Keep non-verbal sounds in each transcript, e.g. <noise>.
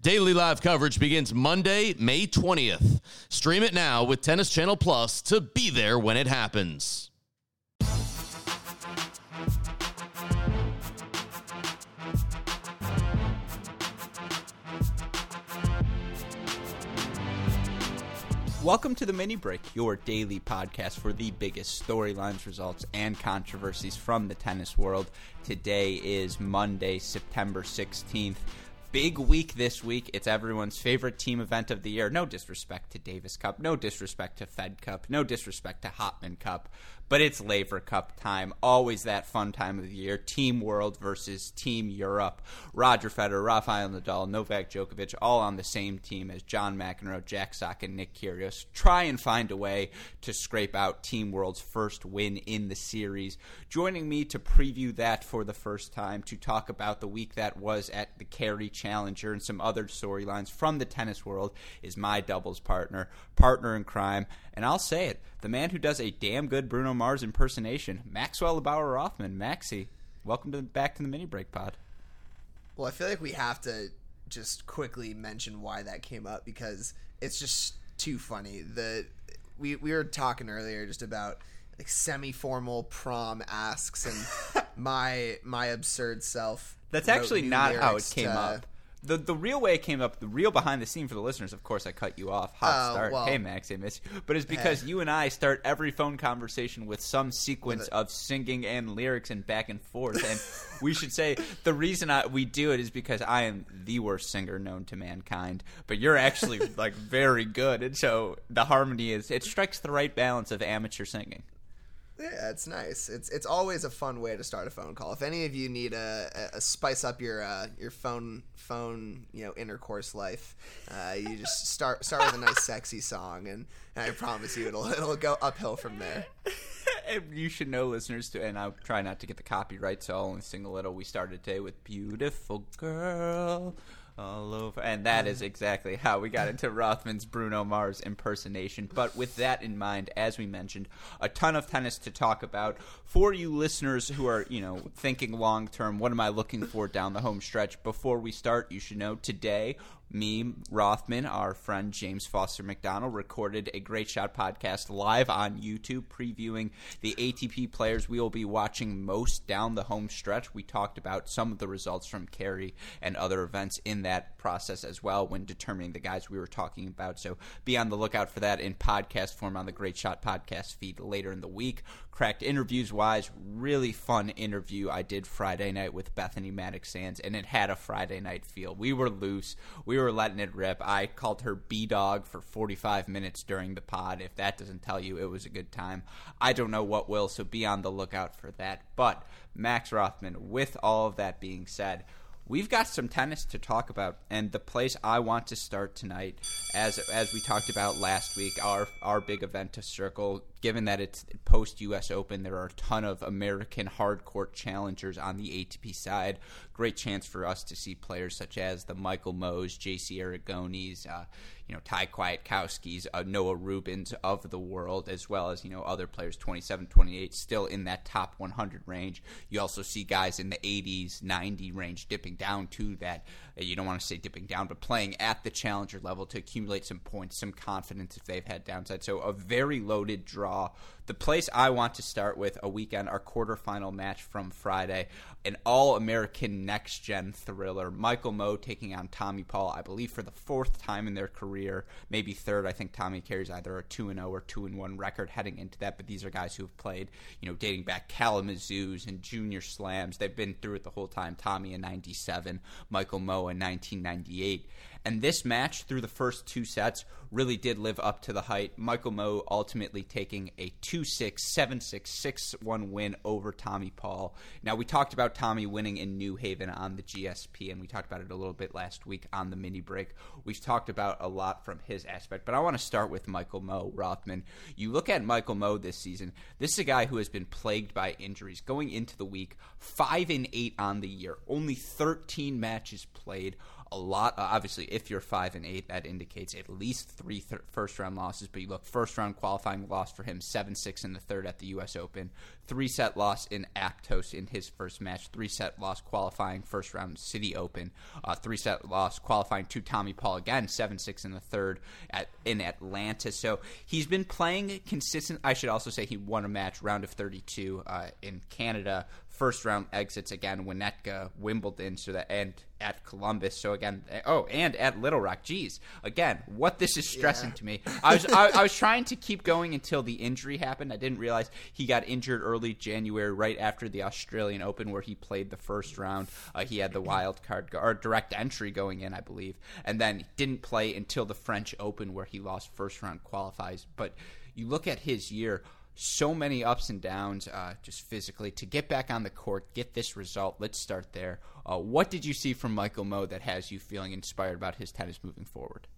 Daily live coverage begins Monday, May 20th. Stream it now with Tennis Channel Plus to be there when it happens. Welcome to the Mini Break, your daily podcast for the biggest storylines, results, and controversies from the tennis world. Today is Monday, September 16th big week this week. It's everyone's favorite team event of the year. No disrespect to Davis Cup, no disrespect to Fed Cup, no disrespect to Hopman Cup, but it's Laver Cup time. Always that fun time of the year. Team World versus Team Europe. Roger Federer, Rafael Nadal, Novak Djokovic, all on the same team as John McEnroe, Jack Sock, and Nick Kyrgios. Try and find a way to scrape out Team World's first win in the series. Joining me to preview that for the first time to talk about the week that was at the Cary Challenger and some other storylines from the tennis world is my doubles partner, partner in crime, and I'll say it, the man who does a damn good Bruno Mars impersonation, Maxwell Bauer Rothman. Maxie, welcome to back to the mini break pod. Well, I feel like we have to just quickly mention why that came up because it's just too funny. The we we were talking earlier just about like semi-formal prom asks and <laughs> my my absurd self. That's actually not how it came to, up the the real way it came up, the real behind the scene for the listeners. Of course, I cut you off. Hot uh, start. Well, hey Max, I miss you. But it's because hey. you and I start every phone conversation with some sequence of singing and lyrics and back and forth. And <laughs> we should say the reason I, we do it is because I am the worst singer known to mankind. But you're actually <laughs> like very good, and so the harmony is it strikes the right balance of amateur singing. Yeah, it's nice. It's it's always a fun way to start a phone call. If any of you need a, a spice up your uh, your phone phone you know intercourse life, uh, you just start start with a nice sexy song, and, and I promise you it'll it'll go uphill from there. you should know, listeners, to and I'll try not to get the copyright, so I'll only sing a little. We started today with "Beautiful Girl." All over. And that is exactly how we got into Rothman's Bruno Mars impersonation. But with that in mind, as we mentioned, a ton of tennis to talk about. For you listeners who are, you know, thinking long term, what am I looking for down the home stretch? Before we start, you should know today me, Rothman, our friend James Foster McDonald, recorded a Great Shot podcast live on YouTube previewing the ATP players we will be watching most down the home stretch. We talked about some of the results from Cary and other events in that process as well when determining the guys we were talking about. So be on the lookout for that in podcast form on the Great Shot podcast feed later in the week. Cracked interviews wise, really fun interview I did Friday night with Bethanie Mattek-Sands and it had a Friday night feel. We were loose. We were letting it rip. I called her B Dog for 45 minutes during the pod. If that doesn't tell you, it was a good time. I don't know what will, so be on the lookout for that. But Max Rothman, with all of that being said, we've got some tennis to talk about, and the place I want to start tonight, as as we talked about last week, our our big event to circle. Given that it's post U.S. Open, there are a ton of American hard court challengers on the ATP side. Great chance for us to see players such as the Michael Mmohs, J.C. Aragones, uh, you know Thai Kwiatkowski's, uh, Noah Rubins of the world, as well as you know other players 27, 28, still in that top 100 range. You also see guys in the 80s, 90 range dipping down to that. Uh, you don't want to say dipping down, but playing at the challenger level to accumulate some points, some confidence if they've had downside. So a very loaded draw. The place I want to start with a weekend, our quarterfinal match from Friday, an All American next gen thriller. Michael Mmoh taking on Tommy Paul, I believe for the fourth time in their career, maybe third. I think Tommy carries either a two and zero oh or two and one record heading into that. But these are guys who have played, you know, dating back Kalamazoo's and Junior Slams. They've been through it the whole time. Tommy in '97, Michael Mmoh in 1998. And this match, through the first two sets, really did live up to the height. Michael Mmoh ultimately taking a 2 6, 7 6, 6 1 win over Tommy Paul. Now, we talked about Tommy winning in New Haven on the GSP, and we talked about it a little bit last week on the mini break. We've talked about a lot from his aspect, but I want to start with Michael Mmoh, Rothman. You look at Michael Mmoh this season, this is a guy who has been plagued by injuries going into the week, 5 and 8 on the year, only 13 matches played a lot. Uh, obviously, if you're five and eight, that indicates at least three th- first round losses. But you look first round qualifying loss for him, seven six in the third at the U.S. Open, three set loss in Aptos in his first match, three set loss qualifying first round City Open, uh, three set loss qualifying to Tommy Paul again, seven six in the third at in Atlanta. So he's been playing consistent. I should also say he won a match round of 32 uh, in Canada first round exits again Winnetka, Wimbledon, so that and at Columbus. So again, oh, and at Little Rock. Geez, again, what this is stressing yeah. to me. I was I, I, was trying to keep going until the injury happened. I didn't realize he got injured early January, right after the Australian Open, where he played the first round. Uh, he had the <clears throat> wild card or direct entry going in, I believe, and then didn't play until the French Open, where he lost first round qualifies. But you look at his year so many ups and downs uh, just physically to get back on the court, get this result. Let's start there. Uh, what did you see from Michael Mmoh that has you feeling inspired about his tennis moving forward?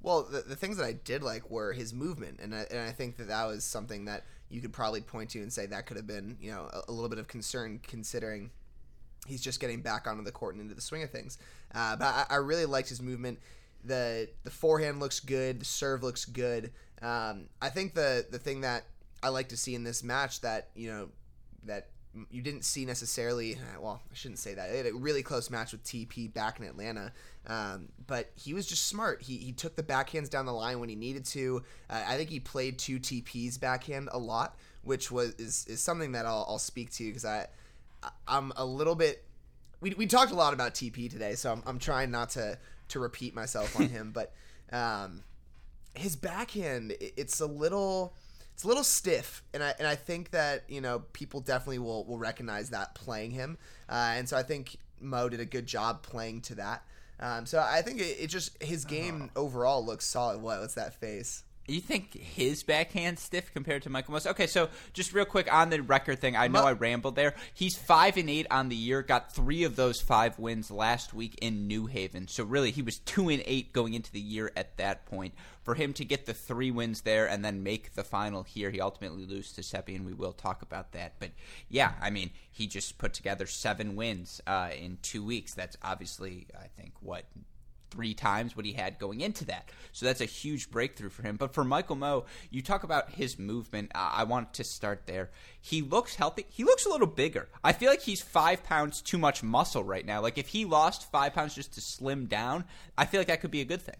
Well, the, the things that I did like were his movement, and I, and I think that that was something that you could probably point to and say that could have been, you know, a, a little bit of concern considering he's just getting back onto the court and into the swing of things. Uh, but I, I really liked his movement the the forehand looks good, the serve looks good. Um, I think the the thing that I like to see in this match that you know that you didn't see necessarily. Well, I shouldn't say that. They had a really close match with TP back in Atlanta, um, but he was just smart. He, he took the backhands down the line when he needed to. Uh, I think he played two TPs backhand a lot, which was is, is something that I'll, I'll speak to because I I'm a little bit. We, we talked a lot about TP today, so I'm, I'm trying not to to repeat myself on him, <laughs> but um, his backhand it's a little it's a little stiff, and I and I think that you know people definitely will will recognize that playing him, uh, and so I think Mmoh did a good job playing to that. Um, so I think it, it just his game oh. overall looks solid. What what's that face? You think his backhand stiff compared to Michael Mmoh's? Okay, so just real quick on the record thing. I know I rambled there. He's five and eight on the year. Got three of those five wins last week in New Haven. So really, he was two and eight going into the year at that point. For him to get the three wins there and then make the final here, he ultimately loses to Seppi, and we will talk about that. But yeah, I mean, he just put together seven wins uh, in two weeks. That's obviously, I think, what three times what he had going into that. So that's a huge breakthrough for him. But for Michael Mmoh, you talk about his movement. Uh, I want to start there. He looks healthy. He looks a little bigger. I feel like he's five pounds too much muscle right now. Like if he lost five pounds just to slim down, I feel like that could be a good thing.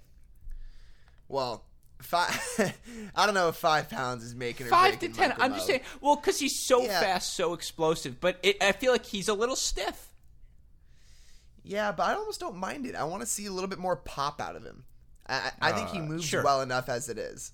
Well, five. <laughs> I don't know if five pounds is making five to ten. Michael I'm Mmoh. just saying. Well, because he's so Yeah. fast, so explosive. But it, I feel like he's a little stiff. Yeah, but I almost don't mind it. I want to see a little bit more pop out of him. I, I think he Uh, moves sure. well enough as it is.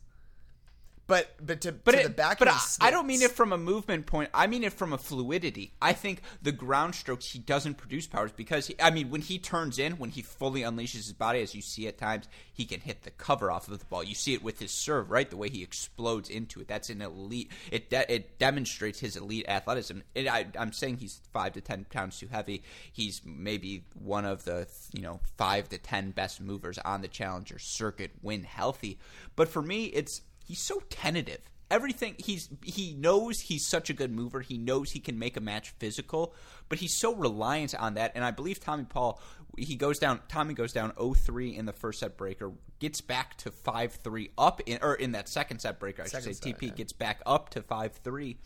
But but to, But to it, the back but I, I don't mean it from a movement point. I mean it from a fluidity. I think the ground strokes he doesn't produce powers because he, I mean when he turns in, when he fully unleashes his body, as you see at times, he can hit the cover off of the ball. You see it with his serve, right? The way he explodes into it. That's an elite. It de- it demonstrates his elite athleticism. It, I, I'm saying he's five to ten pounds too heavy. He's maybe one of the you know five to ten best movers on the challenger circuit when healthy. But for me, it's he's so tentative everything he's he knows he's such a good mover he knows he can make a match physical but he's so reliant on that and i believe tommy paul he goes down tommy goes down 0-3 in the first set breaker gets back to 5-3 up in or in that second set breaker i Second should say set, tp yeah. gets back up to 5-3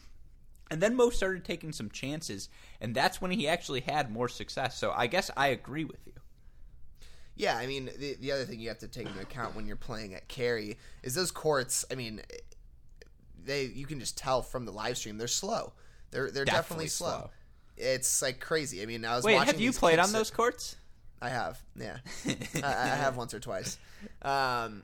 and then Mmoh started taking some chances, and that's when he actually had more success. So I guess I agree with you. Yeah, I mean the the other thing you have to take into account when you're playing at Cary is those courts. I mean, they you can just tell from the live stream they're slow. They're they're definitely, Definitely slow. slow. It's like crazy. I mean, I was Wait, have you played on those courts? I have, yeah, <laughs> I, I have once or twice. Um,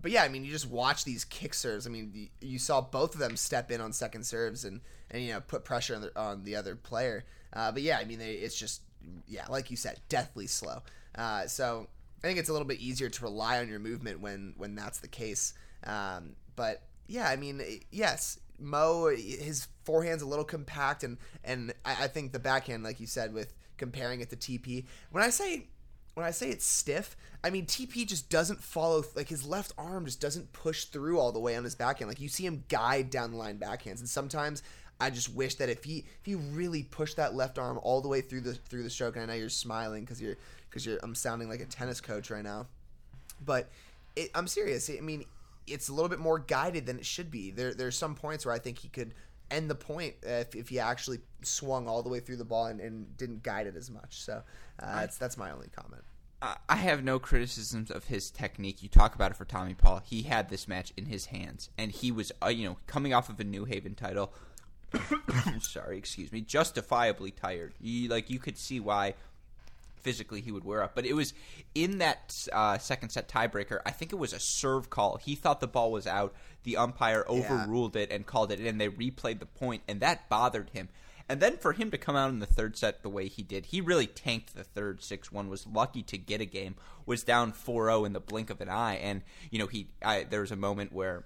but yeah, I mean, you just watch these kick serves. I mean, you, you saw both of them step in on second serves and and you know put pressure on the, on the other player. Uh, but yeah, I mean, they, it's just yeah, like you said, deathly slow. Uh, so I think it's a little bit easier to rely on your movement when when that's the case. Um, but yeah, I mean, yes, Mmoh, his forehand's a little compact, and and I, I think the backhand, like you said, with comparing it to TP. When I say when I say it's stiff, I mean TP just doesn't follow. Like his left arm just doesn't push through all the way on his backhand. Like you see him guide down the line backhands, and sometimes I just wish that if he if he really pushed that left arm all the way through the through the stroke, and I know you're smiling because you're because you're I'm sounding like a tennis coach right now, but it, I'm serious. I mean, it's a little bit more guided than it should be. There there's some points where I think he could end the point if, if he actually swung all the way through the ball and, and didn't guide it as much. So uh, that's that's my only comment. I have no criticisms of his technique. You talk about it for Tommy Paul. He had this match in his hands, and he was, uh, you know, coming off of a New Haven title. <coughs> sorry, excuse me. Justifiably tired. You, like you could see why physically he would wear up. But it was in that uh, second set tiebreaker. I think it was a serve call. He thought the ball was out. The umpire overruled yeah. it and called it, and they replayed the point, and that bothered him. And then for him to come out in the third set the way he did, he really tanked the third 6 1, was lucky to get a game, was down 4 0 in the blink of an eye. And, you know, he I, there was a moment where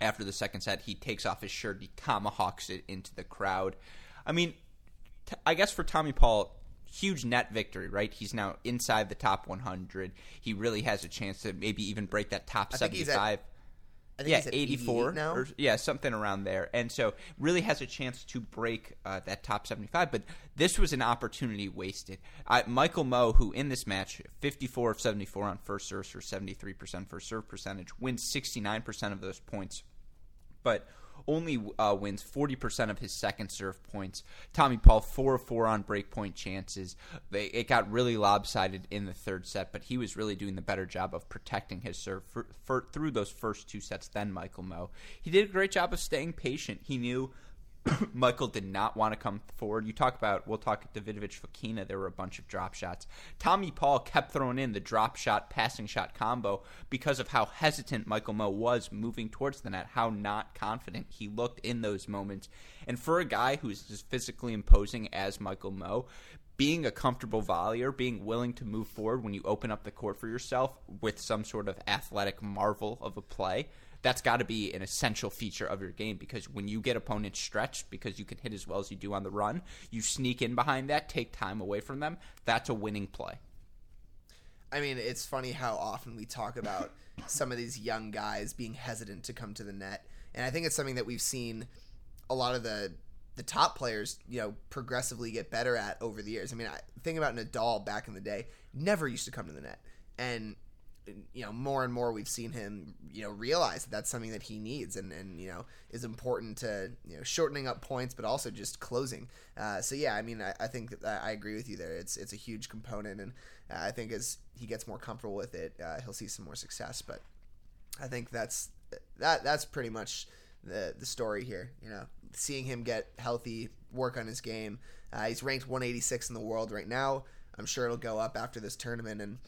after the second set, he takes off his shirt, he tomahawks it into the crowd. I mean, t- I guess for Tommy Paul, huge net victory, right? He's now inside the top 100. He really has a chance to maybe even break that top 75 yeah, 84 now. Or, yeah, something around there. And so really has a chance to break uh, that top 75. But this was an opportunity wasted. Uh, Michael Mmoh, who in this match, 54 of 74 on first serves for 73% first serve percentage, wins 69% of those points. But only uh, wins 40% of his second serve points. Tommy Paul, 4 4 on breakpoint chances. They, it got really lopsided in the third set, but he was really doing the better job of protecting his serve for, for, through those first two sets than Michael Mmoh. He did a great job of staying patient. He knew <coughs> Michael did not want to come forward. You talk about, we'll talk at Davidovich Fokina. There were a bunch of drop shots. Tommy Paul kept throwing in the drop shot, passing shot combo because of how hesitant Michael Mmoh was moving towards the net, how not confident he looked in those moments. And for a guy who's as physically imposing as Michael Mmoh, being a comfortable volleyer, being willing to move forward when you open up the court for yourself with some sort of athletic marvel of a play that's got to be an essential feature of your game because when you get opponents stretched because you can hit as well as you do on the run, you sneak in behind that, take time away from them. That's a winning play. I mean, it's funny how often we talk about some of these young guys being hesitant to come to the net, and I think it's something that we've seen a lot of the the top players, you know, progressively get better at over the years. I mean, I think about Nadal back in the day, never used to come to the net, and you know more and more we've seen him you know realize that that's something that he needs and and you know is important to you know shortening up points but also just closing. Uh, so yeah i mean i, I think i agree with you there. It's it's a huge component and uh, i think as he gets more comfortable with it uh, he'll see some more success but i think that's that that's pretty much the the story here you know seeing him get healthy work on his game. Uh, he's ranked 186 in the world right now. I'm sure it'll go up after this tournament and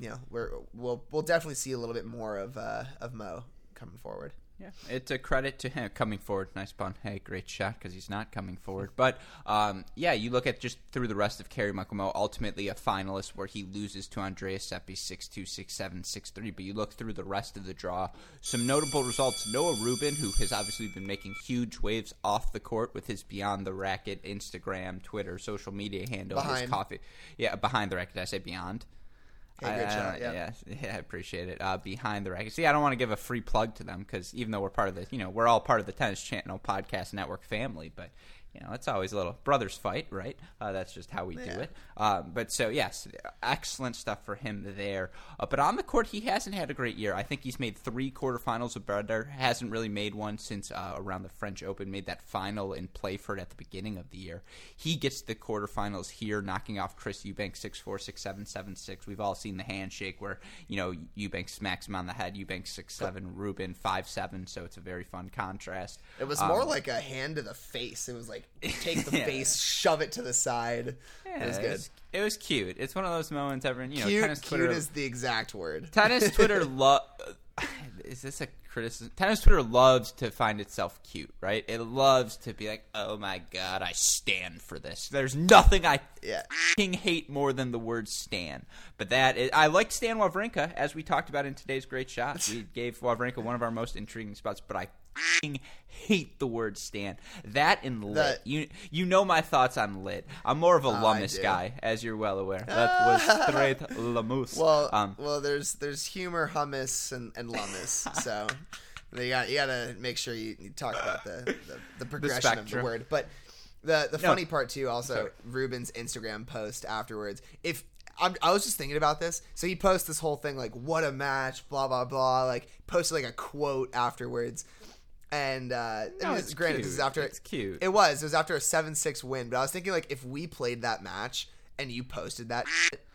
you know, we're we'll we'll definitely see a little bit more of uh, of Mmoh coming forward. Yeah, it's a credit to him coming forward. Nice pun. Hey, great shot because he's not coming forward. But um, yeah, you look at just through the rest of Cary Michael ultimately a finalist where he loses to Andreas Seppi 6 2, 6 7, 6 3. But you look through the rest of the draw, some notable results. Noah Rubin, who has obviously been making huge waves off the court with his Beyond the Racket Instagram, Twitter, social media handle, behind. his coffee. Yeah, behind the racket. I say Beyond? Hey, good shot. Yeah. yeah, <laughs> yeah, I appreciate it. Uh, behind the racket. See, I don't want to give a free plug to them because even though we're part of the, you know, we're all part of the Tennis Channel podcast network family, but you know, it's always a little brothers fight, right? Uh, that's just how we yeah. do it. Um, but so yes, excellent stuff for him there. Uh, but on the court, he hasn't had a great year. I think he's made three quarterfinals or better. Hasn't really made one since uh, around the French Open. Made that final in Playford at the beginning of the year. He gets the quarterfinals here, knocking off Chris Eubanks six four six seven seven six. We've all seen the handshake where you know Eubanks smacks him on the head. Eubanks six seven, Rubin five seven. So it's a very fun contrast. It was more um, like a hand to the face. It was like take the <laughs> yeah. face, shove it to the side. Yeah, it was good. It was, it was, cute. It's one of those moments everyone, you know, cute, tennis Twitter. Cute is the exact word. Tennis <laughs> Twitter love. <sighs> is this a criticism? Tennis Twitter loves to find itself cute, right? It loves to be like, "Oh my god, I stand for this." There's nothing I Yeah. hate more than the word "stan." But that is, I like Stan Wawrinka, as we talked about in today's great shot. <laughs> We gave Wawrinka one of our most intriguing spots, but I hate the word "stand." That and lit. That- you you know my thoughts on lit. I'm more of a Lummus guy, as you're well aware. That was <laughs> straight Lamus. Well, um, well, there's there's humor, hummus, and, and lummus. <laughs> so you got you got to make sure you, you talk about the the, the progression of the word. But the the No. funny part too, also Sorry. Rubin's Instagram post afterwards. If I'm, I was just thinking about this, so he posts this whole thing like "What a match," blah blah blah. Like posted like a quote afterwards. And uh, No, it's granted, this is after It's cute. It was. It was after a seven six win. But I was thinking like if we played that match and you posted that, shit,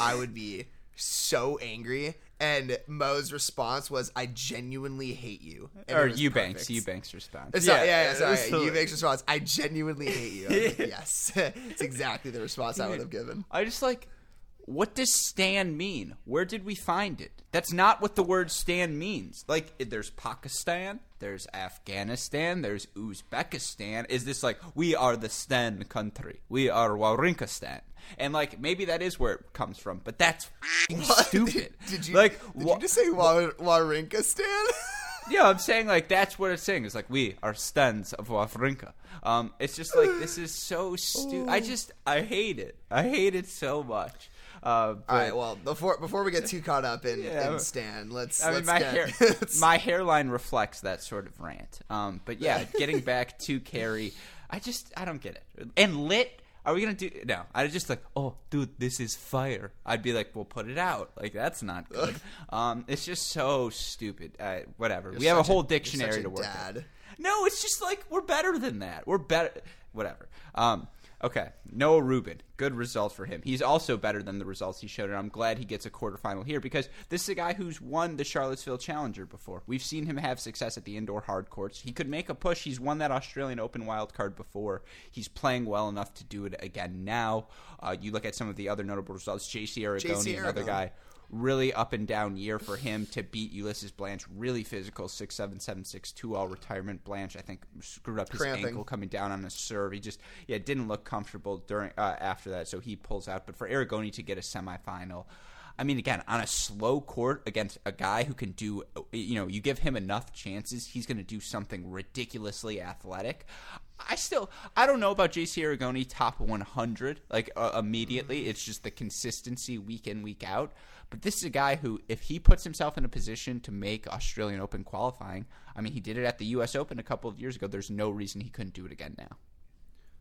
I would be so angry. And Mmoh's response was, "I genuinely hate you." And or Eubanks, perfect. Eubanks response. It's not- yeah, yeah, sorry. was. Eubanks response. I genuinely hate you. Like, yes, <laughs> it's exactly the response I would have given. I just like, what does "stan" mean? Where did we find it? That's not what the word "stan" means. Like, there's Pakistan, there's Afghanistan, there's Uzbekistan. Is this like we are the Stan country? We are Wawrinkistan. And like maybe that is where it comes from, but that's stupid. Did, did you like Did wha- you just say Wa- Wawrinka Stan? <laughs> Yeah, I'm saying like that's what it's saying. It's like we are stands of Wawrinka. Um, it's just like this is so stupid. I just I hate it. I hate it so much. Uh, but, All right. Well, before before we get too caught up in, Yeah. in Stan, let's. I mean, let's my get, hair, <laughs> my hairline reflects that sort of rant. Um, but yeah, getting back to Cary, I just I don't get it. And lit, are we gonna do? No, I just like, oh, dude, this is fire. I'd be like, well, put it out. Like that's not good. um, it's just so stupid. Uh, whatever. we have a a- whole you're dictionary a to work. dad. with. No, it's just like we're better than that. We're better. Whatever. Um, okay, Noah Rubin, good result for him. He's also better than the results he showed, and I'm glad he gets a quarterfinal here because this is a guy who's won the Charlottesville Challenger before. We've seen him have success at the indoor hard courts. He could make a push. He's won that Australian Open wild card before. He's playing well enough to do it again now. Uh, you look at some of the other notable results. JC Aragone, another guy really up and down year for him to beat Ulysses Blanche. Really physical, six seven seven six two all retirement. Blanche, I think, screwed up his Cramping. ankle coming down on a serve. He just yeah didn't look comfortable during uh, after that, so he pulls out. But for Aragone to get a semifinal. I mean, again, on a slow court against a guy who can do, you know, you give him enough chances, he's going to do something ridiculously athletic. I still, I don't know about JC Aragone top 100 like uh, immediately. It's just the consistency week in week out. But this is a guy who, if he puts himself in a position to make Australian Open qualifying, I mean, he did it at the U.S. Open a couple of years ago. There's no reason he couldn't do it again now.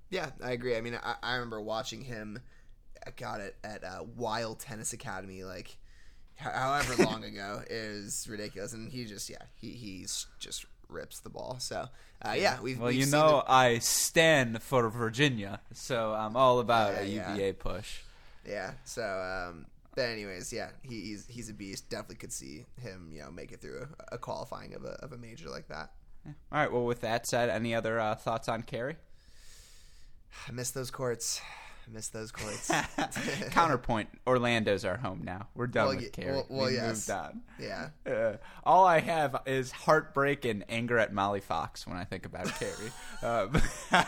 Yeah, I agree. I mean, I, I remember watching him. I got it at uh, Wild Tennis Academy, like however <laughs> long ago. is ridiculous, and he just yeah, he he's just rips the ball. So uh, yeah, we've Well, we've you seen know, it- I stand for Virginia, so I'm all about Yeah, a yeah. UVA push. yeah. So um, but anyways, yeah, he, he's he's a beast. Definitely could see him, you know, make it through a, a qualifying of a of a major like that. All right. Well, with that said, any other uh, thoughts on Cary? <sighs> I miss those courts. I miss those courts. <laughs> <laughs> Counterpoint: Orlando's our home now. We're done Well, with Cary. well- well, we yes. moved on. yeah. Uh, all I have is heartbreak and anger at Molly Fox when I think about Cary. Um, <laughs>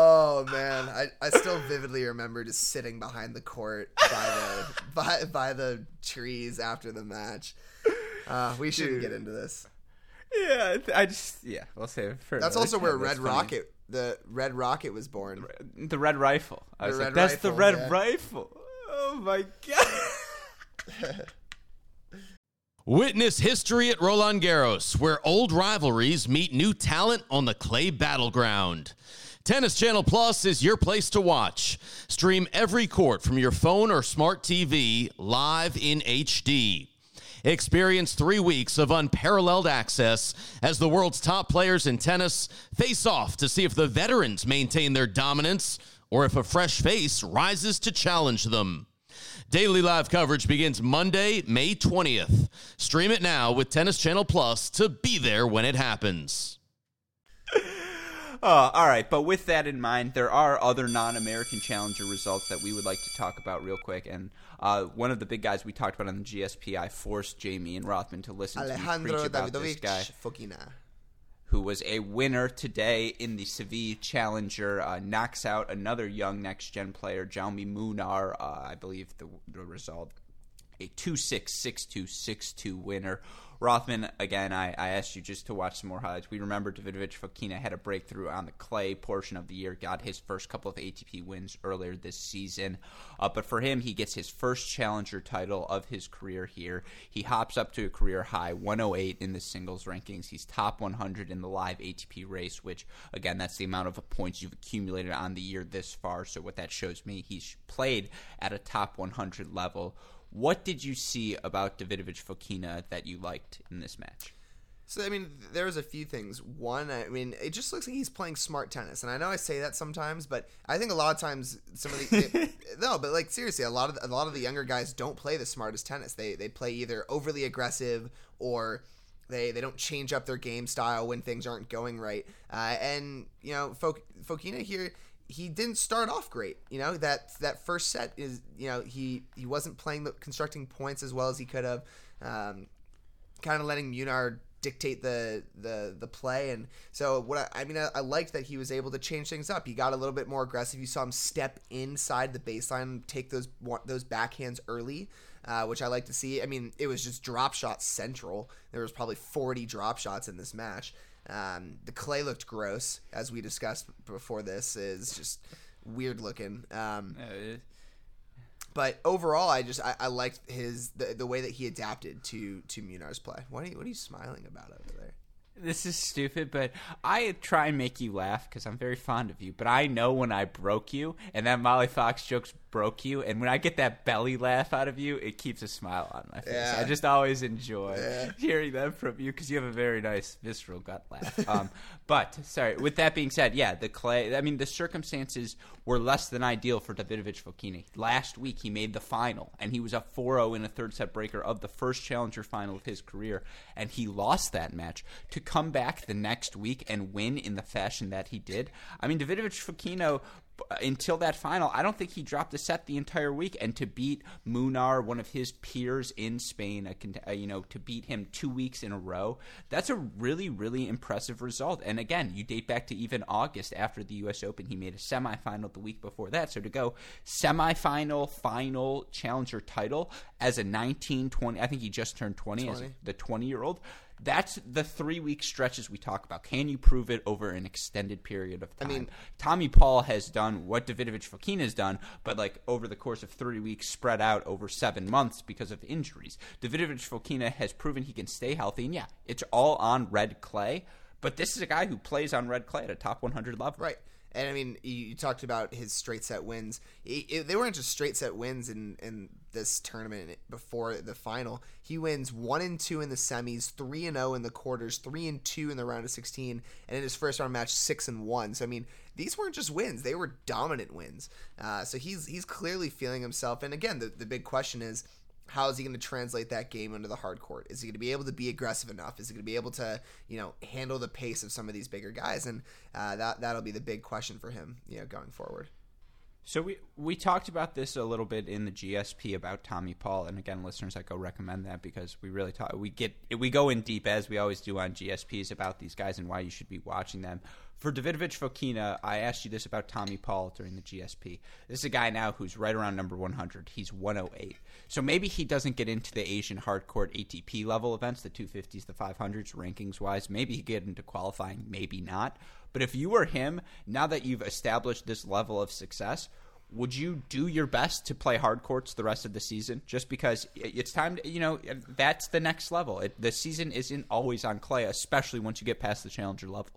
Oh man, I, I still vividly remember just sitting behind the court by the <laughs> by, by the trees after the match. Uh, we shouldn't get into this. yeah, I just yeah, we'll save it for That's also where time. Red That's funny. Rocket, the Red Rocket, was born. the Red Rifle. I The was Red like, that's the Red yeah. Rifle. Oh my god. <laughs> Witness history at Roland Garros, where old rivalries meet new talent on the clay battleground. Tennis Channel Plus is your place to watch. Stream every court from your phone or smart TV live in HD. Experience three weeks of unparalleled access as the world's top players in tennis face off to see if the veterans maintain their dominance or if a fresh face rises to challenge them. Daily live coverage begins Monday, May 20th. Stream it now with Tennis Channel Plus to be there when it happens. Oh, all right. But with that in mind, there are other non-American Challenger results that we would like to talk about real quick. And uh, one of the big guys we talked about on the GSP, I forced Jamie and Rothman to listen to Alejandro preach about this Davidovich guy, Fokina. who was a winner today in the Seville Challenger, uh, knocks out another young next-gen player, Jaume Munar. Uh, I believe the, the result a 2-6, 6-2, 6-2 winner. Rothman, again, I, I asked you just to watch some more highlights. We remember Davidovich Fokina had a breakthrough on the clay portion of the year, got his first couple of ATP wins earlier this season. Uh, but for him, he gets his first challenger title of his career here. He hops up to a career high 108 in the singles rankings. He's top 100 in the live ATP race, which, again, that's the amount of points you've accumulated on the year this far. So, what that shows me, he's played at a top 100 level. What did you see about Davidovich Fokina that you liked in this match? So I mean, there's a few things. One, I mean, it just looks like he's playing smart tennis, and I know I say that sometimes, but I think a lot of times some of the <laughs> no, but like seriously, a lot of the, a lot of the younger guys don't play the smartest tennis. They they play either overly aggressive or they they don't change up their game style when things aren't going right. Uh, and you know, Fok- Fokina here, he didn't start off great. You know? That that first set is you know he he wasn't playing the constructing points as well as he could have. Um, kind of letting Munar dictate the the the play. And so what I, I mean I, I liked that he was able to change things up. He got a little bit more aggressive. You saw him step inside the baseline take those those backhands early uh, which I like to see. I mean it was just drop shot central. There was probably 40 drop shots in this match um, the clay looked gross as we discussed before this is just weird looking um, but overall, I just I, I liked his the, the way that he adapted to to Munar's play. What are you what are you smiling about over there? this is stupid, but I try and make you laugh because I'm very fond of you. But I know when I broke you, and that Molly Fox jokes broke you, and when I get that belly laugh out of you, it keeps a smile on my face. Yeah. I just always enjoy Yeah. hearing that from you because you have a very nice visceral gut laugh. Um, <laughs> but sorry, with that being said, yeah, the clay. I mean, the circumstances were less than ideal for Davidovich Fokina. Last week, he made the final, and he was a 4-0 in a third set breaker of the first challenger final of his career, and he lost that match to come back the next week and win in the fashion that he did. I mean, Davidovich Fokina until that final, I don't think he dropped a set the entire week. And to beat Munar, one of his peers in Spain, a, uh, you know, to beat him two weeks in a row, that's a really, really impressive result. And again, you date back to even August after the U.S. Open, he made a semifinal the week before that. So to go semifinal, final challenger title as a 19, 20, I think he just turned 20, as the 20 year old. That's the three week stretches we talk about. Can you prove it over an extended period of time? I mean- Tommy Paul has done what Davidovich Fokina has done, but like over the course of three weeks, spread out over seven months because of injuries. Davidovich Fokina has proven he can stay healthy, and yeah, it's all on red clay. But this is a guy who plays on red clay at a top 100 level. Right. And I mean, you, you talked about his straight set wins. He, it- they weren't just straight set wins in, in this tournament before the final. He wins one and two in the semis, three and zero in the quarters, three and two in the round of sixteen, and in his first round match, six and one. So I mean, these weren't just wins; they were dominant wins. Uh, so he's he's clearly feeling himself. And again, the the big question is. How is he going to translate that game into the hard court? Is he going to be able to be aggressive enough? Is he going to be able to, you know, handle the pace of some of these bigger guys? And uh, that that'll be the big question for him, you know, going forward. So we we talked about this a little bit in the GSP about Tommy Paul, and again, listeners, I go recommend that because we really talk. We get we go in deep as we always do on GSPs about these guys and why you should be watching them. For Davidovich Fokina, I asked you this about Tommy Paul during the GSP. This is a guy now who's right around number 100. He's 108. So maybe he doesn't get into the Asian hardcourt ATP level events, the 250s, the 500s, rankings wise. Maybe he get into qualifying, maybe not. But if you were him, now that you've established this level of success, would you do your best to play hard courts the rest of the season? Just because it's time to, you know, that's the next level. It, the season isn't always on clay, especially once you get past the challenger level.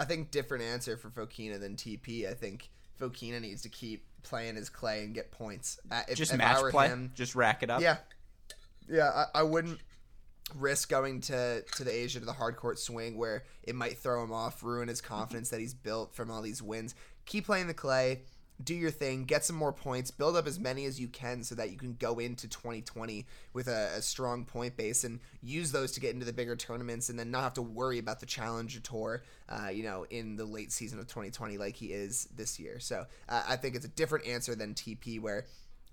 I think different answer for Fokina than TP. I think Fokina needs to keep playing his clay and get points. Uh, if, Just if match play, him, just rack it up. yeah, yeah, I, I wouldn't risk going to to the Asia to the hard court swing where it might throw him off, ruin his confidence that he's built from all these wins. Keep playing the clay. Do your thing, get some more points, build up as many as you can so that you can go into 2020 with a, a, strong point base and use those to get into the bigger tournaments and then not have to worry about the Challenger Tour, uh, you know, in the late season of 2020 like he is this year. So uh, I think it's a different answer than TP where,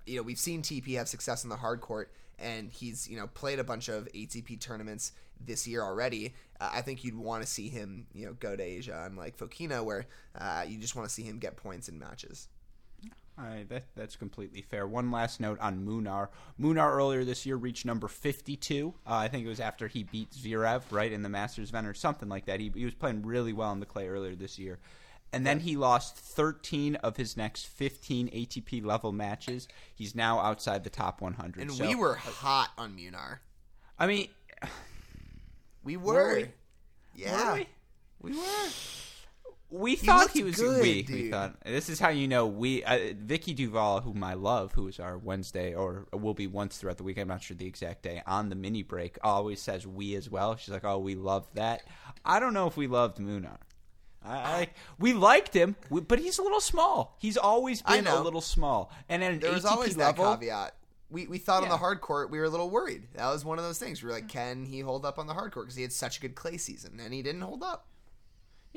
you know, we've seen TP have success in the hard court and he's, you know, played a bunch of ATP tournaments this year already. Uh, I think you'd want to see him, you know, go to Asia, unlike Fokina, where uh, you just want to see him get points in matches. Right, that, that's completely fair. One last note on Munar. Munar earlier this year reached number 52. Uh, I think it was after he beat Zverev, right, in the Masters event or something like that. He, he was playing really well in the clay earlier this year. And then he lost 13 of his next 15 ATP level matches. He's now outside the top 100. And so, we were hot on Munar. I mean, we were. were we? Yeah. Were we? we were. We thought he, was good, we. Dude. We thought this is how you know we. Uh, Vicky Duval, whom I love, who is our Wednesday or will be once throughout the week. I'm not sure the exact day on the mini break. Always says we as well. She's like, oh, we love that. I don't know if we loved Munar. I, I we liked him, but he's a little small. He's always been a little small. And at an there was ATP always level, that caveat. We, we thought Yeah. on the hard court we were a little worried. That was one of those things. We were like, can he hold up on the hard court? Because he had such a good clay season, and he didn't hold up.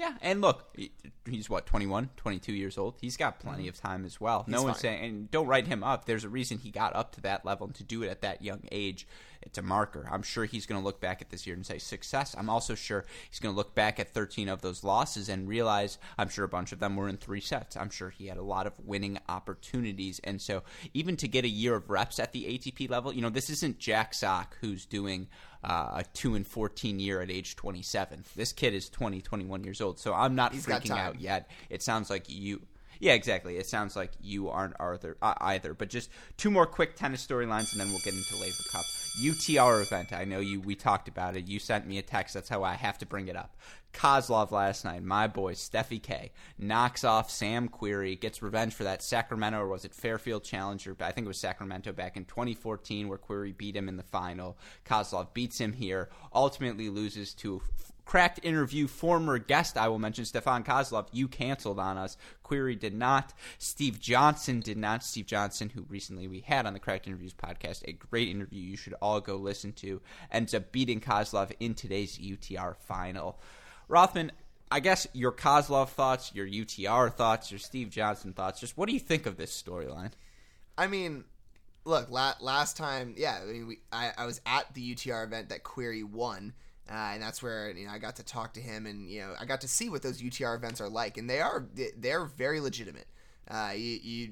Yeah, and look, he- he's what 21, 22 years old. He's got plenty mm-hmm. of time as well. no He's one's fine. saying, and don't write him up. There's a reason he got up to that level, and to do it at that young age, it's a marker. I'm sure he's going to look back at this year and say success. I'm also sure he's going to look back at 13 of those losses and realize I'm sure a bunch of them were in three sets. I'm sure he had a lot of winning opportunities, and so even to get a year of reps at the ATP level, you know, this isn't Jack Sock who's doing uh, a two and 14 year at age 27. This kid is 20, 21 years old, so I'm not He's freaking out yet. It sounds like you. Yeah, exactly. It sounds like you aren't Arthur, uh, either. But just two more quick tennis storylines, and then we'll get into Laver Cup. UTR event. I know you. We talked about it. You sent me a text. That's how I have to bring it up. Kozlov last night, my boy Steffi K knocks off Sam Querrey, gets revenge for that Sacramento or was it Fairfield Challenger? I think it was Sacramento back in 2014 where Querrey beat him in the final. Kozlov beats him here, ultimately loses to cracked interview former guest I will mention Stefan Kozlov you canceled on us. Querrey did not. Steve Johnson did not. Steve Johnson who recently we had on the cracked interviews podcast a great interview you should all go listen to ends up beating Kozlov in today's UTR final. Rothman I guess your Kozlov thoughts your UTR thoughts your Steve Johnson thoughts just what do you think of this storyline? I mean, look, la- last time, yeah, I mean, we, I, I was at the UTR event that Querrey won, uh, and that's where you know I got to talk to him, and you know I got to see what those UTR events are like, and they are they're very legitimate. Uh, you, you,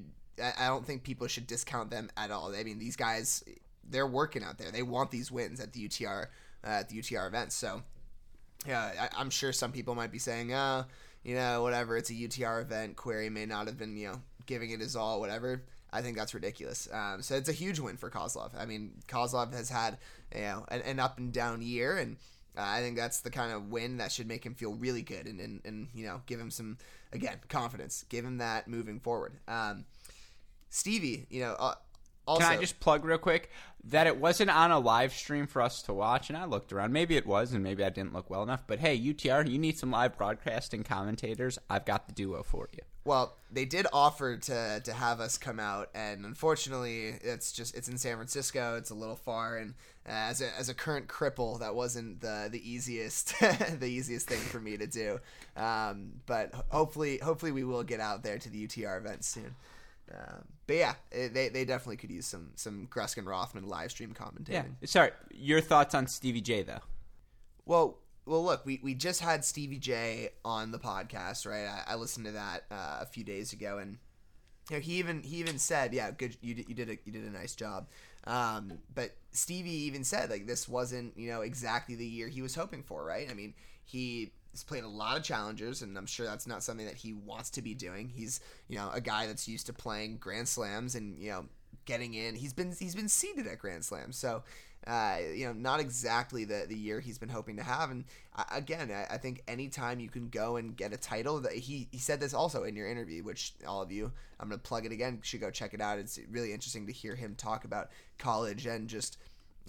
I don't think people should discount them at all. I mean, these guys, they're working out there. They want these wins at the UTR uh, at the UTR events. So, yeah, I, I'm sure some people might be saying, oh, you know, whatever. It's a UTR event. Querrey may not have been, you know, giving it his all, whatever. I think that's ridiculous. Um, so it's a huge win for Kozlov. I mean, Kozlov has had you know an, an up and down year, and uh, I think that's the kind of win that should make him feel really good and, and, and you know give him some again confidence, give him that moving forward. Um, Stevie, you know, uh, also Can I just plug real quick that it wasn't on a live stream for us to watch? And I looked around. Maybe it was, and maybe I didn't look well enough. But hey, UTR, you need some live broadcasting commentators. I've got the duo for you. Well, they did offer to to have us come out, and unfortunately, it's just it's in San Francisco. It's a little far, and uh, as a as a current cripple, that wasn't the the easiest <laughs> the easiest thing for me to do. Um, but hopefully, hopefully, we will get out there to the UTR event soon. Um, but yeah, it, they they definitely could use some some Gruskin Rothman live stream commentating. Yeah. Sorry, your thoughts on Stevie J though? Well, well, look, we, we just had Stevie J on the podcast, right? I, I listened to that uh, a few days ago, and you know, he even he even said, "Yeah, good, you did you did a you did a nice job." Um, but Stevie even said like this wasn't you know exactly the year he was hoping for, right? I mean, he has played a lot of challengers, and I'm sure that's not something that he wants to be doing. He's you know a guy that's used to playing Grand Slams and you know getting in. He's been he's been seeded at Grand Slams, so uh, you know, not exactly the, the year he's been hoping to have. And uh, again, I, I think anytime you can go and get a title, that he, he said this also in your interview, which all of you, I'm going to plug it again, should go check it out. It's really interesting to hear him talk about college and just,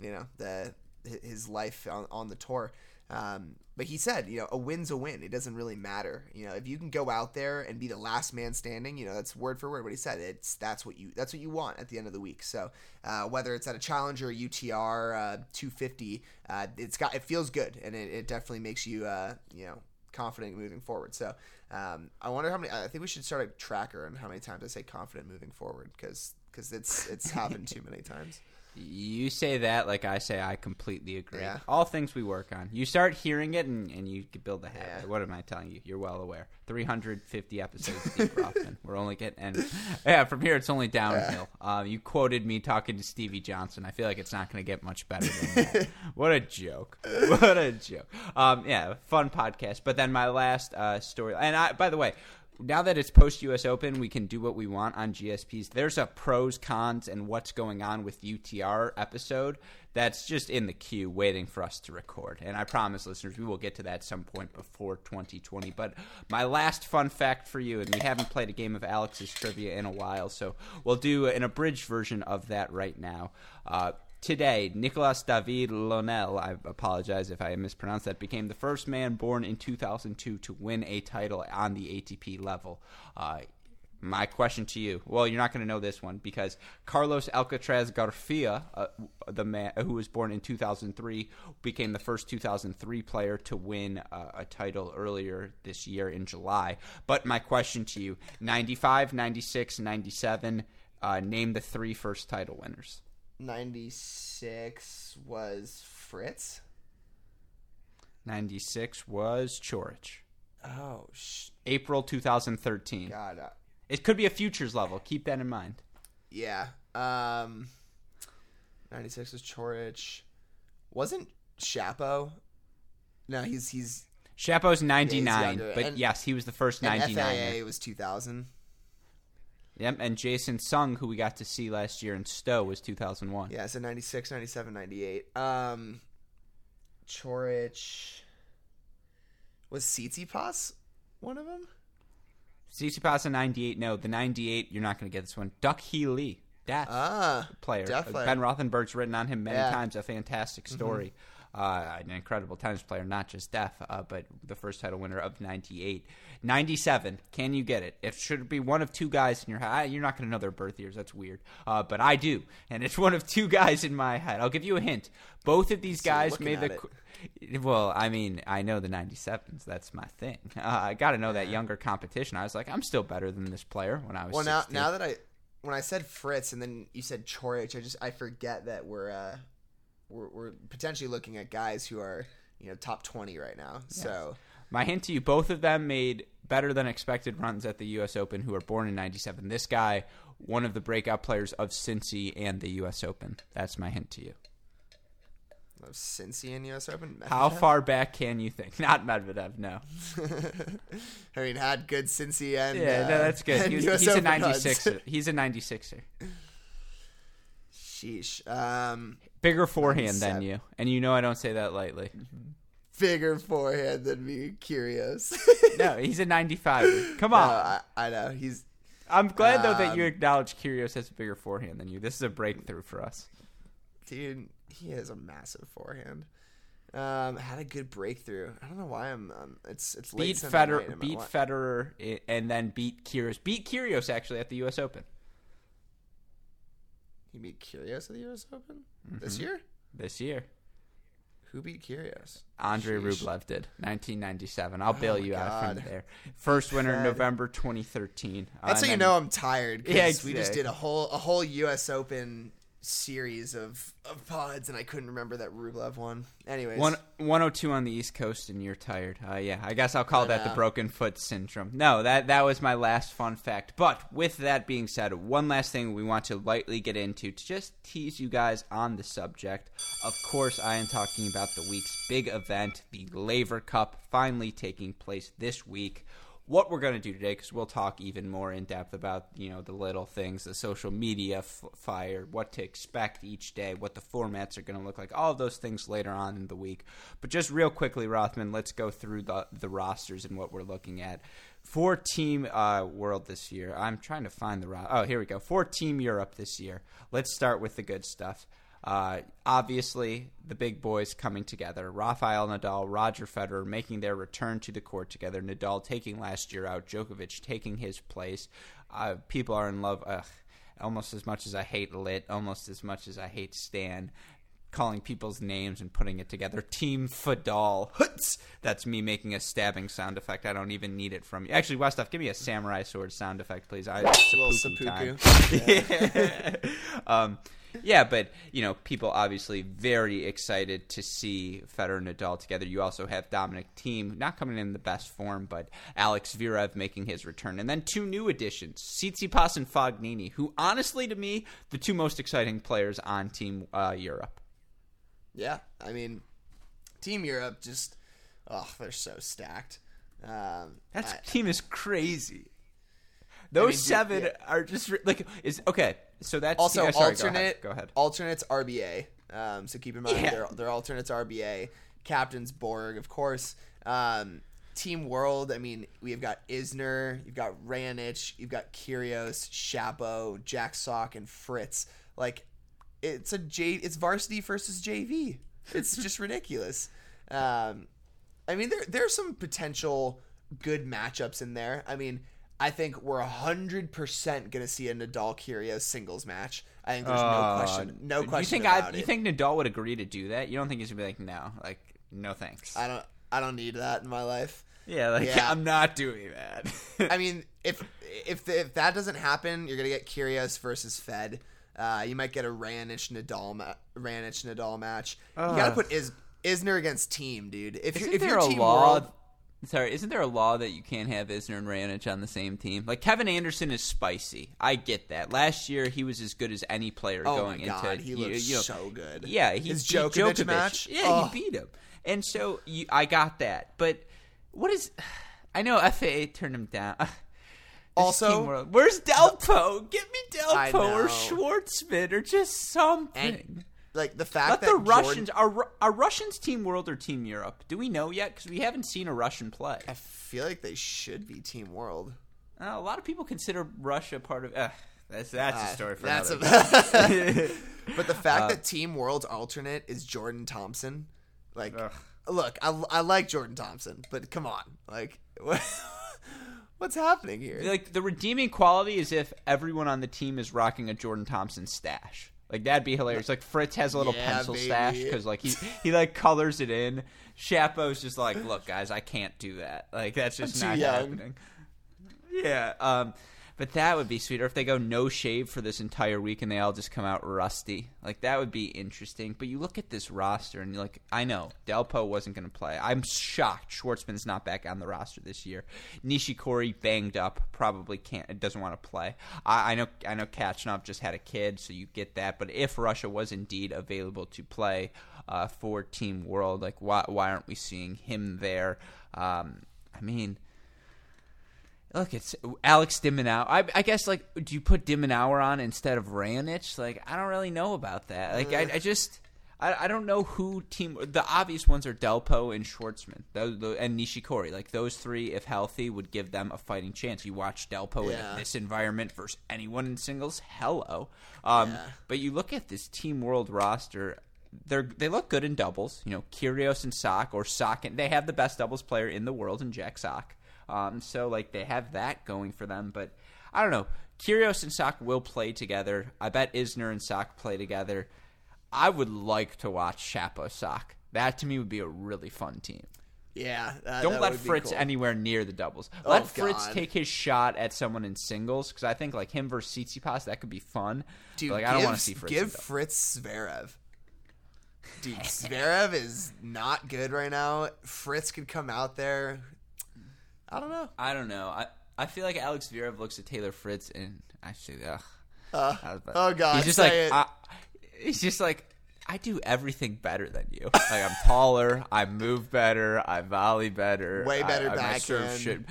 you know, the his life on, on the tour. Um, but he said, you know, a win's a win. It doesn't really matter. You know, if you can go out there and be the last man standing, you know, that's word for word what he said. It's that's what you that's what you want at the end of the week. So uh, whether it's at a Challenger, UTR, uh, 250, uh, it's got it feels good, and it, it definitely makes you uh, you know confident moving forward. So um, I wonder how many. I think we should start a tracker on how many times I say confident moving forward because because it's it's happened too many times. <laughs> You say that like I say I completely agree. Yeah. All things we work on. You start hearing it and, and you build a habit. Yeah. What am I telling you? You're well aware. 350 episodes <laughs> deep, Rothman. We're only getting and yeah, from here it's only downhill. Uh, you quoted me talking to Stevie Johnson. I feel like it's not going to get much better than that. <laughs> what a joke. What a joke. Um, yeah, fun podcast. But then my last uh, story and I by the way, now that it's post US Open, we can do what we want on GSPs. There's a pros, cons, and what's going on with UTR episode that's just in the queue waiting for us to record. And I promise listeners, we will get to that at some point before 2020. But my last fun fact for you, and we haven't played a game of Alex's trivia in a while, so we'll do an abridged version of that right now. Uh, Today, Nicolas David Ionel, I apologize if I mispronounced that, became the first man born in 2002 to win a title on the ATP level. Uh, my question to you, well, you're not going to know this one because Carlos Alcaraz Garcia, uh, the man who was born in 2003, became the first 2003 player to win uh, a title earlier this year in July. But my question to you, 95, 96, 97, uh, name the three first title winners. 96 was Fritz. 96 was Coric. Oh, sh- April 2013. God. Uh, It could be a futures level. Keep that in mind. yeah. Um, 96 was Coric. Wasn't Shapo? No, he's he's Shapo's 99, younger. but And- yes, he was the first and 99. FAA was 2000. Yep, and Jason Sung, who we got to see last year in Stowe, was 2001. Yeah, so 96, 97, 98. Um, Coric. Was Tsitsipas one of them? Tsitsipas in 98, no. The 98, you're not going to get this one. Duck Hee Lee, Death Ah, player. Death player. Ben Rothenberg's written on him many Yeah. Mm-hmm. times. A fantastic story. Uh, an incredible tennis player, not just deaf, uh, but the first title winner of 98. 97, can you get it? It should be one of two guys in your head. You're not going to know their birth years. That's weird. Uh, but I do. And it's <laughs> one of two guys in my head. I'll give you a hint. Both of these guys made the. it. Well, I mean, I know the 97s. That's my thing. <laughs> Uh, I got to know that younger competition. I was like, I'm still better than this player when I was Well, now now that I when I said Fritz and then you said Coric, I just I forget that we're uh we're, we're potentially looking at guys who are you know top 20 right now. So My hint to you, both of them made better than expected runs at the U.S. Open who are born in 97. This guy, one of the breakout players of Cincy and the U.S. Open. That's my hint to you. of Cincy and U.S. Open. How far back can you think? <laughs> Not Medvedev, no. <laughs> I mean, had good Cincy and Yeah, uh, no, that's good. He was, he's a Open runs. 96. <laughs> He's a 96er. Sheesh. Um, Bigger forehand than you. And you know I don't say that lightly. bigger forehand than me. Kyrgios. <laughs> No, he's a 95. Come no, on. I, I know he's I'm glad, though, that you Um, acknowledge Kyrgios has a bigger forehand than you. This is a breakthrough for us. dude. He has a massive forehand. Um, had a good breakthrough. I don't know why I'm. Um, it's it's beat Federer, beat wa- Federer, and then beat Kyrgios. Beat Kyrgios actually at the U.S. Open He beat Kyrgios at the U.S. Open Mm-hmm. this year. this year. Who beat Kyrgios? Andre Sheesh. Rublev did 1997. I'll bail Oh my you out from there. First <laughs> winner God. November 2013. Uh, That's how and you know I'm tired. Yeah, we just did a whole a whole U.S. Open series of of pods, and I couldn't remember that Rublev one. Anyways, One, 102 on the East Coast, and you're tired. Uh, yeah, I guess I'll call that the broken foot syndrome. No, that that was my last fun fact. But with that being said, one last thing we want to lightly get into to just tease you guys on the subject. Of course, I am talking about the week's big event, the Laver Cup, finally taking place this week what we're going to do today because we'll talk even more in depth about you know the little things the social media f- fire what to expect each day what the formats are going to look like all of those things later on in the week. But just real quickly rothman let's go through the the rosters and what we're looking at. For team uh, world this year. I'm trying to find the ro- oh here we go. For team europe this year. Let's start with the good stuff Uh, obviously, the big boys coming together. Rafael Nadal, Roger Federer making their return to the court together. Nadal taking last year out. Djokovic taking his place. Uh, people are in love. Ugh, almost as much as I hate Lit, almost as much as I hate Stan calling people's names and putting it together. Team Fadal. Hoots. That's me making a stabbing sound effect. I don't even need it from you. Actually, Westoff, give me a samurai sword sound effect, please. I little seppuku seppuku. time. <laughs> <laughs> um, yeah, but you know, people obviously very excited to see Federer and Nadal together. You also have Dominic Thiem not coming in the best form, but Alex Zverev making his return, and then two new additions, Tsitsipas and Fognini, who honestly, to me, the two most exciting players on Team uh, Europe. Yeah, I mean, Team Europe just, oh, they're so stacked. Um, That team is crazy. Those mean, dude, seven yeah. are just like is okay. So that's also yeah, sorry, alternate. Go ahead. Alternates RBA. Um, so keep in mind Yeah. their their alternates RBA. Captains Borg, of course. Um, Team World. I mean, we've got Isner, you've got Raonic, you've got Kyrgios, Shapo, Jack Sock, and Fritz. Like, it's a J. It's varsity versus JV. It's just <laughs> ridiculous. Um, I mean, there there's some potential good matchups in there. I mean, I think we're hundred percent gonna see a Nadal Kyrgios singles match. I think there's no Uh, question, no question you think about I, it. You think Nadal would agree to do that? You don't think he's gonna be like, no, like, no thanks. I don't, I don't need that in my life. yeah, like Yeah. <laughs> I'm not doing that. I <laughs> mean, if if if that doesn't happen, you're gonna get Kyrgios versus Fed. Uh, you might get a Raonic Nadal ma- Raonic Nadal match. you gotta put Is Isner against Thiem, dude. If you're if a Team law? World, Sorry, isn't there a law that you can't have Isner and Raonic on the same team? Like Kevin Anderson is spicy. I get that. Last year he was as good as any player oh going my god, into he you- looks you know, so good. Yeah, he his beat Djokovic, match. Yeah, Oh. he beat him, and so you, I got that. But what is? <sighs> I know FAA turned him down. <sighs> Also- where's Delpo? Give me Delpo or. Schwartzman or just something. And like the fact Let that the Jordan- Russians are are Russians Team World or Team Europe? Do we know yet? Because we haven't seen a Russian play. I feel like they should be Team World. Uh, a lot of people consider Russia part of. Uh, that's that's a Uh, story for that's another. a- <laughs> but the Uh, fact that Team World's alternate is Jordan Thompson, like, Ugh. look, I, I like Jordan Thompson, but come on, like, <laughs> what, what's happening here? like the redeeming quality is if everyone on the team is rocking a Jordan Thompson stash. Like that'd be hilarious. Like Fritz has a little Yeah, pencil baby. stash because like he he like colors it in. Shapo's just like, look, guys, I can't do that. Like that's just I'm not happening. Yeah, um, but that would be sweet. Or if they go no shave for this entire week and they all just come out rusty, like that would be interesting. But you look at this roster and you're like, I know Delpo wasn't going to play. I'm shocked Schwartzman's not back on the roster this year. Nishikori banged up, probably can't, doesn't want to play. I, I know, I know Khachanov just had a kid, so you get that. But if Russia was indeed available to play uh, for Team World, like why why aren't we seeing him there? Um, I mean. Look, it's Alex de Minaur. I, I guess like, do you put de Minaur on instead of Raonic? Like, I don't really know about that. Like, I, I just, I, I don't know who team. The obvious ones are Delpo and Schwartzman, those, those, and Nishikori. Like those three, if healthy, would give them a fighting chance. You watch Delpo Yeah. in this environment versus anyone in singles. Hello, um, Yeah. but you look at this Team World roster. They're they look good in doubles. You know, Kyrgios and Sock or Sock. And they have the best doubles player in the world in Jack Sock. Um, so like they have that going for them, but I don't know. Kyrgios and Sock will play together. I bet Isner and Sock play together. I would like to watch Shapo Sock. That to me would be a really fun team. yeah, that- Don't that let Fritz cool. anywhere near the doubles. Oh, Let Fritz God. take his shot at someone in singles because I think like him versus Tsitsipas that could be fun. Dude, but, like I don't give- want to see Fritz. Give. Fritz Zverev. Dude, <laughs> Zverev is not good right now. Fritz could come out there. I don't know. I don't know. I I feel like Alex Zverev looks at Taylor Fritz and actually, ugh. Uh, about- oh god, he's just like. I, he's just like I do everything better than you. Like I'm taller, I move better, I volley better, Way better I, I, my serve backhand. should.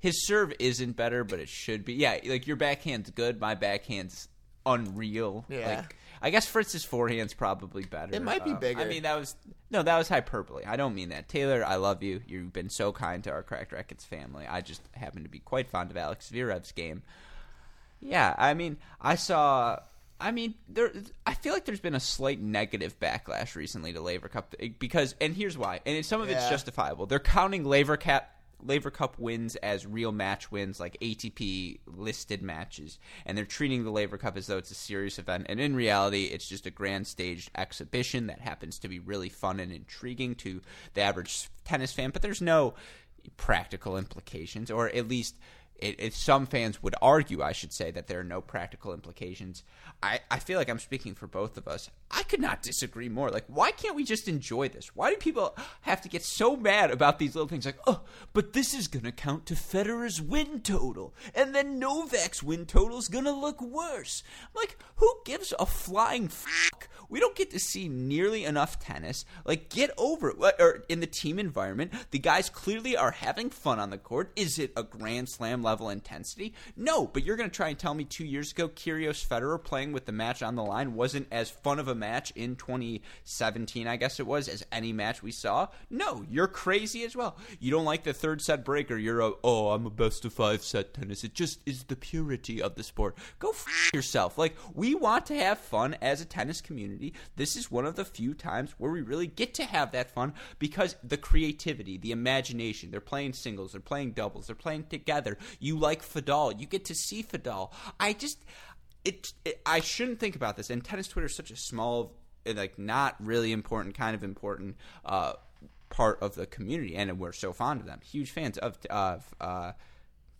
His serve isn't better, but it should be. Yeah, like your backhand's good, my backhand's unreal. Yeah. Like, I guess Fritz's forehand's probably better. It might be Um, bigger. I mean, that was no, that was hyperbole. I don't mean that. Taylor, I love you. You've been so kind to our Cracked Rackets family. I just happen to be quite fond of Alex Zverev's game. Yeah, I mean, I saw I mean, there. I feel like there's been a slight negative backlash recently to Laver Cup because, and here's why. And some of it's justifiable. They're counting Laver Cup Laver Cup wins as real match wins, like ATP listed matches, and they're treating the Laver Cup as though it's a serious event. And in reality, it's just a grand staged exhibition that happens to be really fun and intriguing to the average tennis fan. But there's no practical implications, or at least it, some fans would argue, I should say, that there are no practical implications. I, I feel like I'm speaking for both of us. I could not disagree more. Like, why can't we just enjoy this? Why do people have to get so mad about these little things? Like, oh, but this is going to count to Federer's win total, and then Novak's win total is going to look worse. Like, who gives a flying fuck? We don't get to see nearly enough tennis. Like, get over it. Or in the team environment, the guys clearly are having fun on the court. Is it a Grand Slam level intensity? No, but you're going to try and tell me two years ago, Kyrgios Federer playing with the match on the line wasn't as fun of a match in 2017, I guess it was, as any match we saw? No, you're crazy as well. You don't like the third set breaker. You're a, oh, I'm a best of five set tennis. It just is the purity of the sport. Go f- yourself. Like, we want to have fun as a tennis community. This is one of the few times where we really get to have that fun because the creativity, the imagination, they're playing singles, they're playing doubles, they're playing together. You like Fadal. You get to see Fadal. I just, it, it I shouldn't think about this. And tennis Twitter is such a small, like, not really important, kind of important, uh, part of the community, and we're so fond of them. Huge fans of of uh,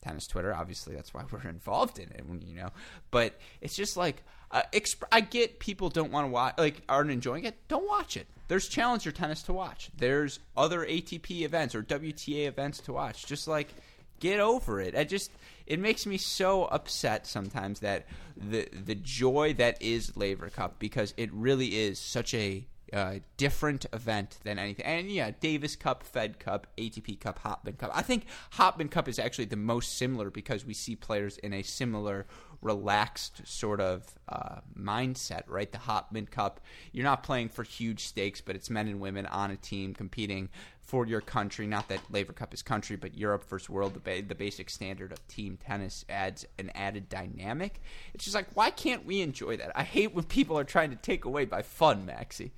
tennis Twitter. Obviously, that's why we're <laughs> involved in it. You know, but it's just like uh, exp- I get people don't want to watch, like aren't enjoying it. Don't watch it. There's Challenger tennis to watch. There's other ATP events or WTA events to watch. Just like get over it. I just it makes me so upset sometimes that the the joy that is Laver Cup because it really is such a uh, different event than anything. And yeah, Davis Cup, Fed Cup, ATP Cup, Hopman Cup. I think Hopman Cup is actually the most similar because we see players in a similar relaxed sort of uh, mindset, right? The Hopman Cup, you're not playing for huge stakes, but it's men and women on a team competing for your country. Not that Laver Cup is country, but Europe versus world, the, ba- the basic standard of team tennis adds an added dynamic. It's just like, why can't we enjoy that? I hate when people are trying to take away by fun, Maxie.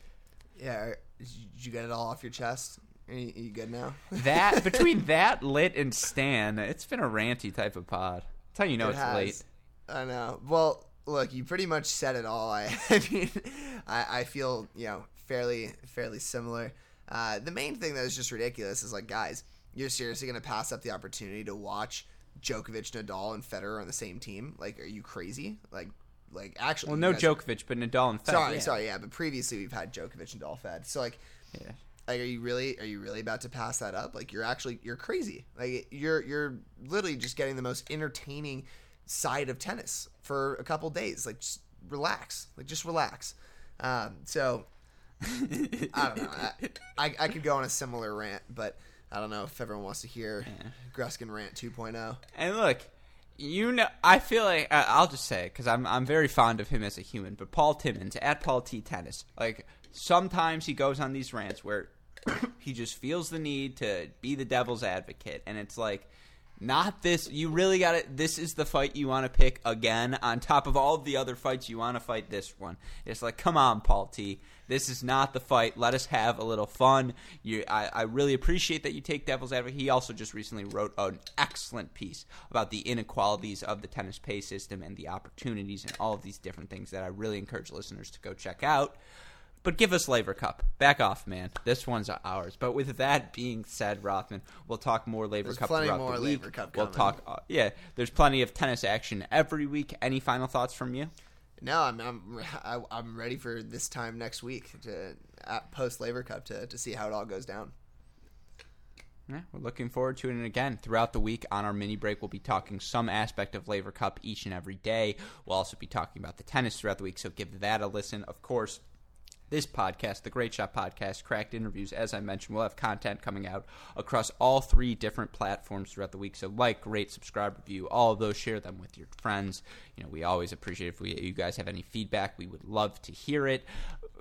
Yeah, did you get it all off your chest? Are you, are you good now? <laughs> That between that lit and Stan, it's been a ranty type of pod. That's how you know It it's has. late. I know. Well, look, you pretty much said it all. <laughs> I, I mean, I, I feel you know fairly fairly similar. Uh, the main thing that is just ridiculous is like, guys, you're seriously gonna pass up the opportunity to watch Djokovic, Nadal, and Federer on the same team? Like, are you crazy? Like, like actually, Well, no guys- Djokovic, but Nadal and Federer. Sorry, yeah. sorry, yeah, but previously we've had Djokovic and Nadal fed. So like, Yeah. like, are you really are you really about to pass that up? Like, you're actually you're crazy. Like, you're you're literally just getting the most entertaining side of tennis for a couple days. Like, just relax. Like, just relax. Um, so I don't know. I, I I could go on a similar rant, but I don't know if everyone wants to hear Gruskin rant oh. 2.0. And look, you know, I feel like I- I'll just say because I'm I'm very fond of him as a human. But Paul Timmons at Paul T Tennis, like sometimes he goes on these rants where <coughs> he just feels the need to be the devil's advocate, and it's like. Not this. You really got it. This is the fight you want to pick again, on top of all of the other fights you want to fight. This one. It's like, come on, Paul T. This is not the fight. Let us have a little fun. You, I, I really appreciate that you take devil's advocate. He also just recently wrote an excellent piece about the inequalities of the tennis pay system and the opportunities and all of these different things that I really encourage listeners to go check out. But give us Laver Cup. Back off, man. This one's ours. But with that being said, Rothman, we'll talk more Laver There's Cup plenty throughout more the week. Cup We'll coming. talk. Uh, yeah, there's plenty of tennis action every week. Any final thoughts from you? No, I'm I'm <laughs> I- I'm ready for this time next week to at post Laver Cup to to see how it all goes down. Yeah, we're looking forward to it. And again, throughout the week on our mini break, we'll be talking some aspect of Laver Cup each and every day. We'll also be talking about the tennis throughout the week, so give that a listen. Of course, this podcast, the Great Shot Podcast, cracked interviews, as I mentioned, we'll have content coming out across all three different platforms throughout the week. So, like, rate, subscribe, review, all of those, share them with your friends. You know, we always appreciate if we, you guys have any feedback. We would love to hear it.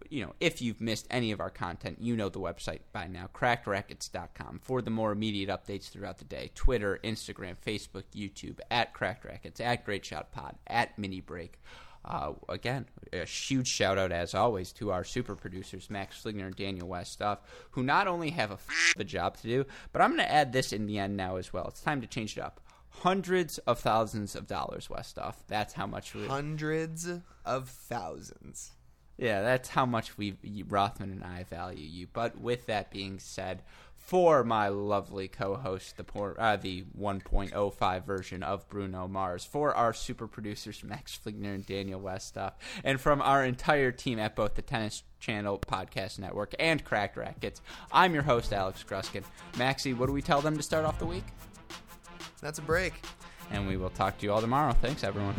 You know, if you've missed any of our content, you know the website by now, crackedrackets.com, for the more immediate updates throughout the day. Twitter, Instagram, Facebook, YouTube, at Cracked Rackets, at Great Shot Pod, at Mini Break. Uh, again, a huge shout out as always to our super producers Max Fligner and Daniel Westoff, who not only have a, f- a job to do, but I'm going to add this in the end now as well. It's time to change it up. Hundreds of thousands of dollars, Westoff. That's how much we. Hundreds of thousands. Yeah, that's how much we Rothman and I value you. But with that being said, for my lovely co-host, the poor, uh, the 1.05 version of Bruno Mars, for our super producers Max Fligner and Daniel Westoff, and from our entire team at both the Tennis Channel Podcast Network and Cracked Rackets, I'm your host Alex Gruskin. Maxie, what do we tell them to start off the week? That's a break. And we will talk to you all tomorrow. Thanks, everyone.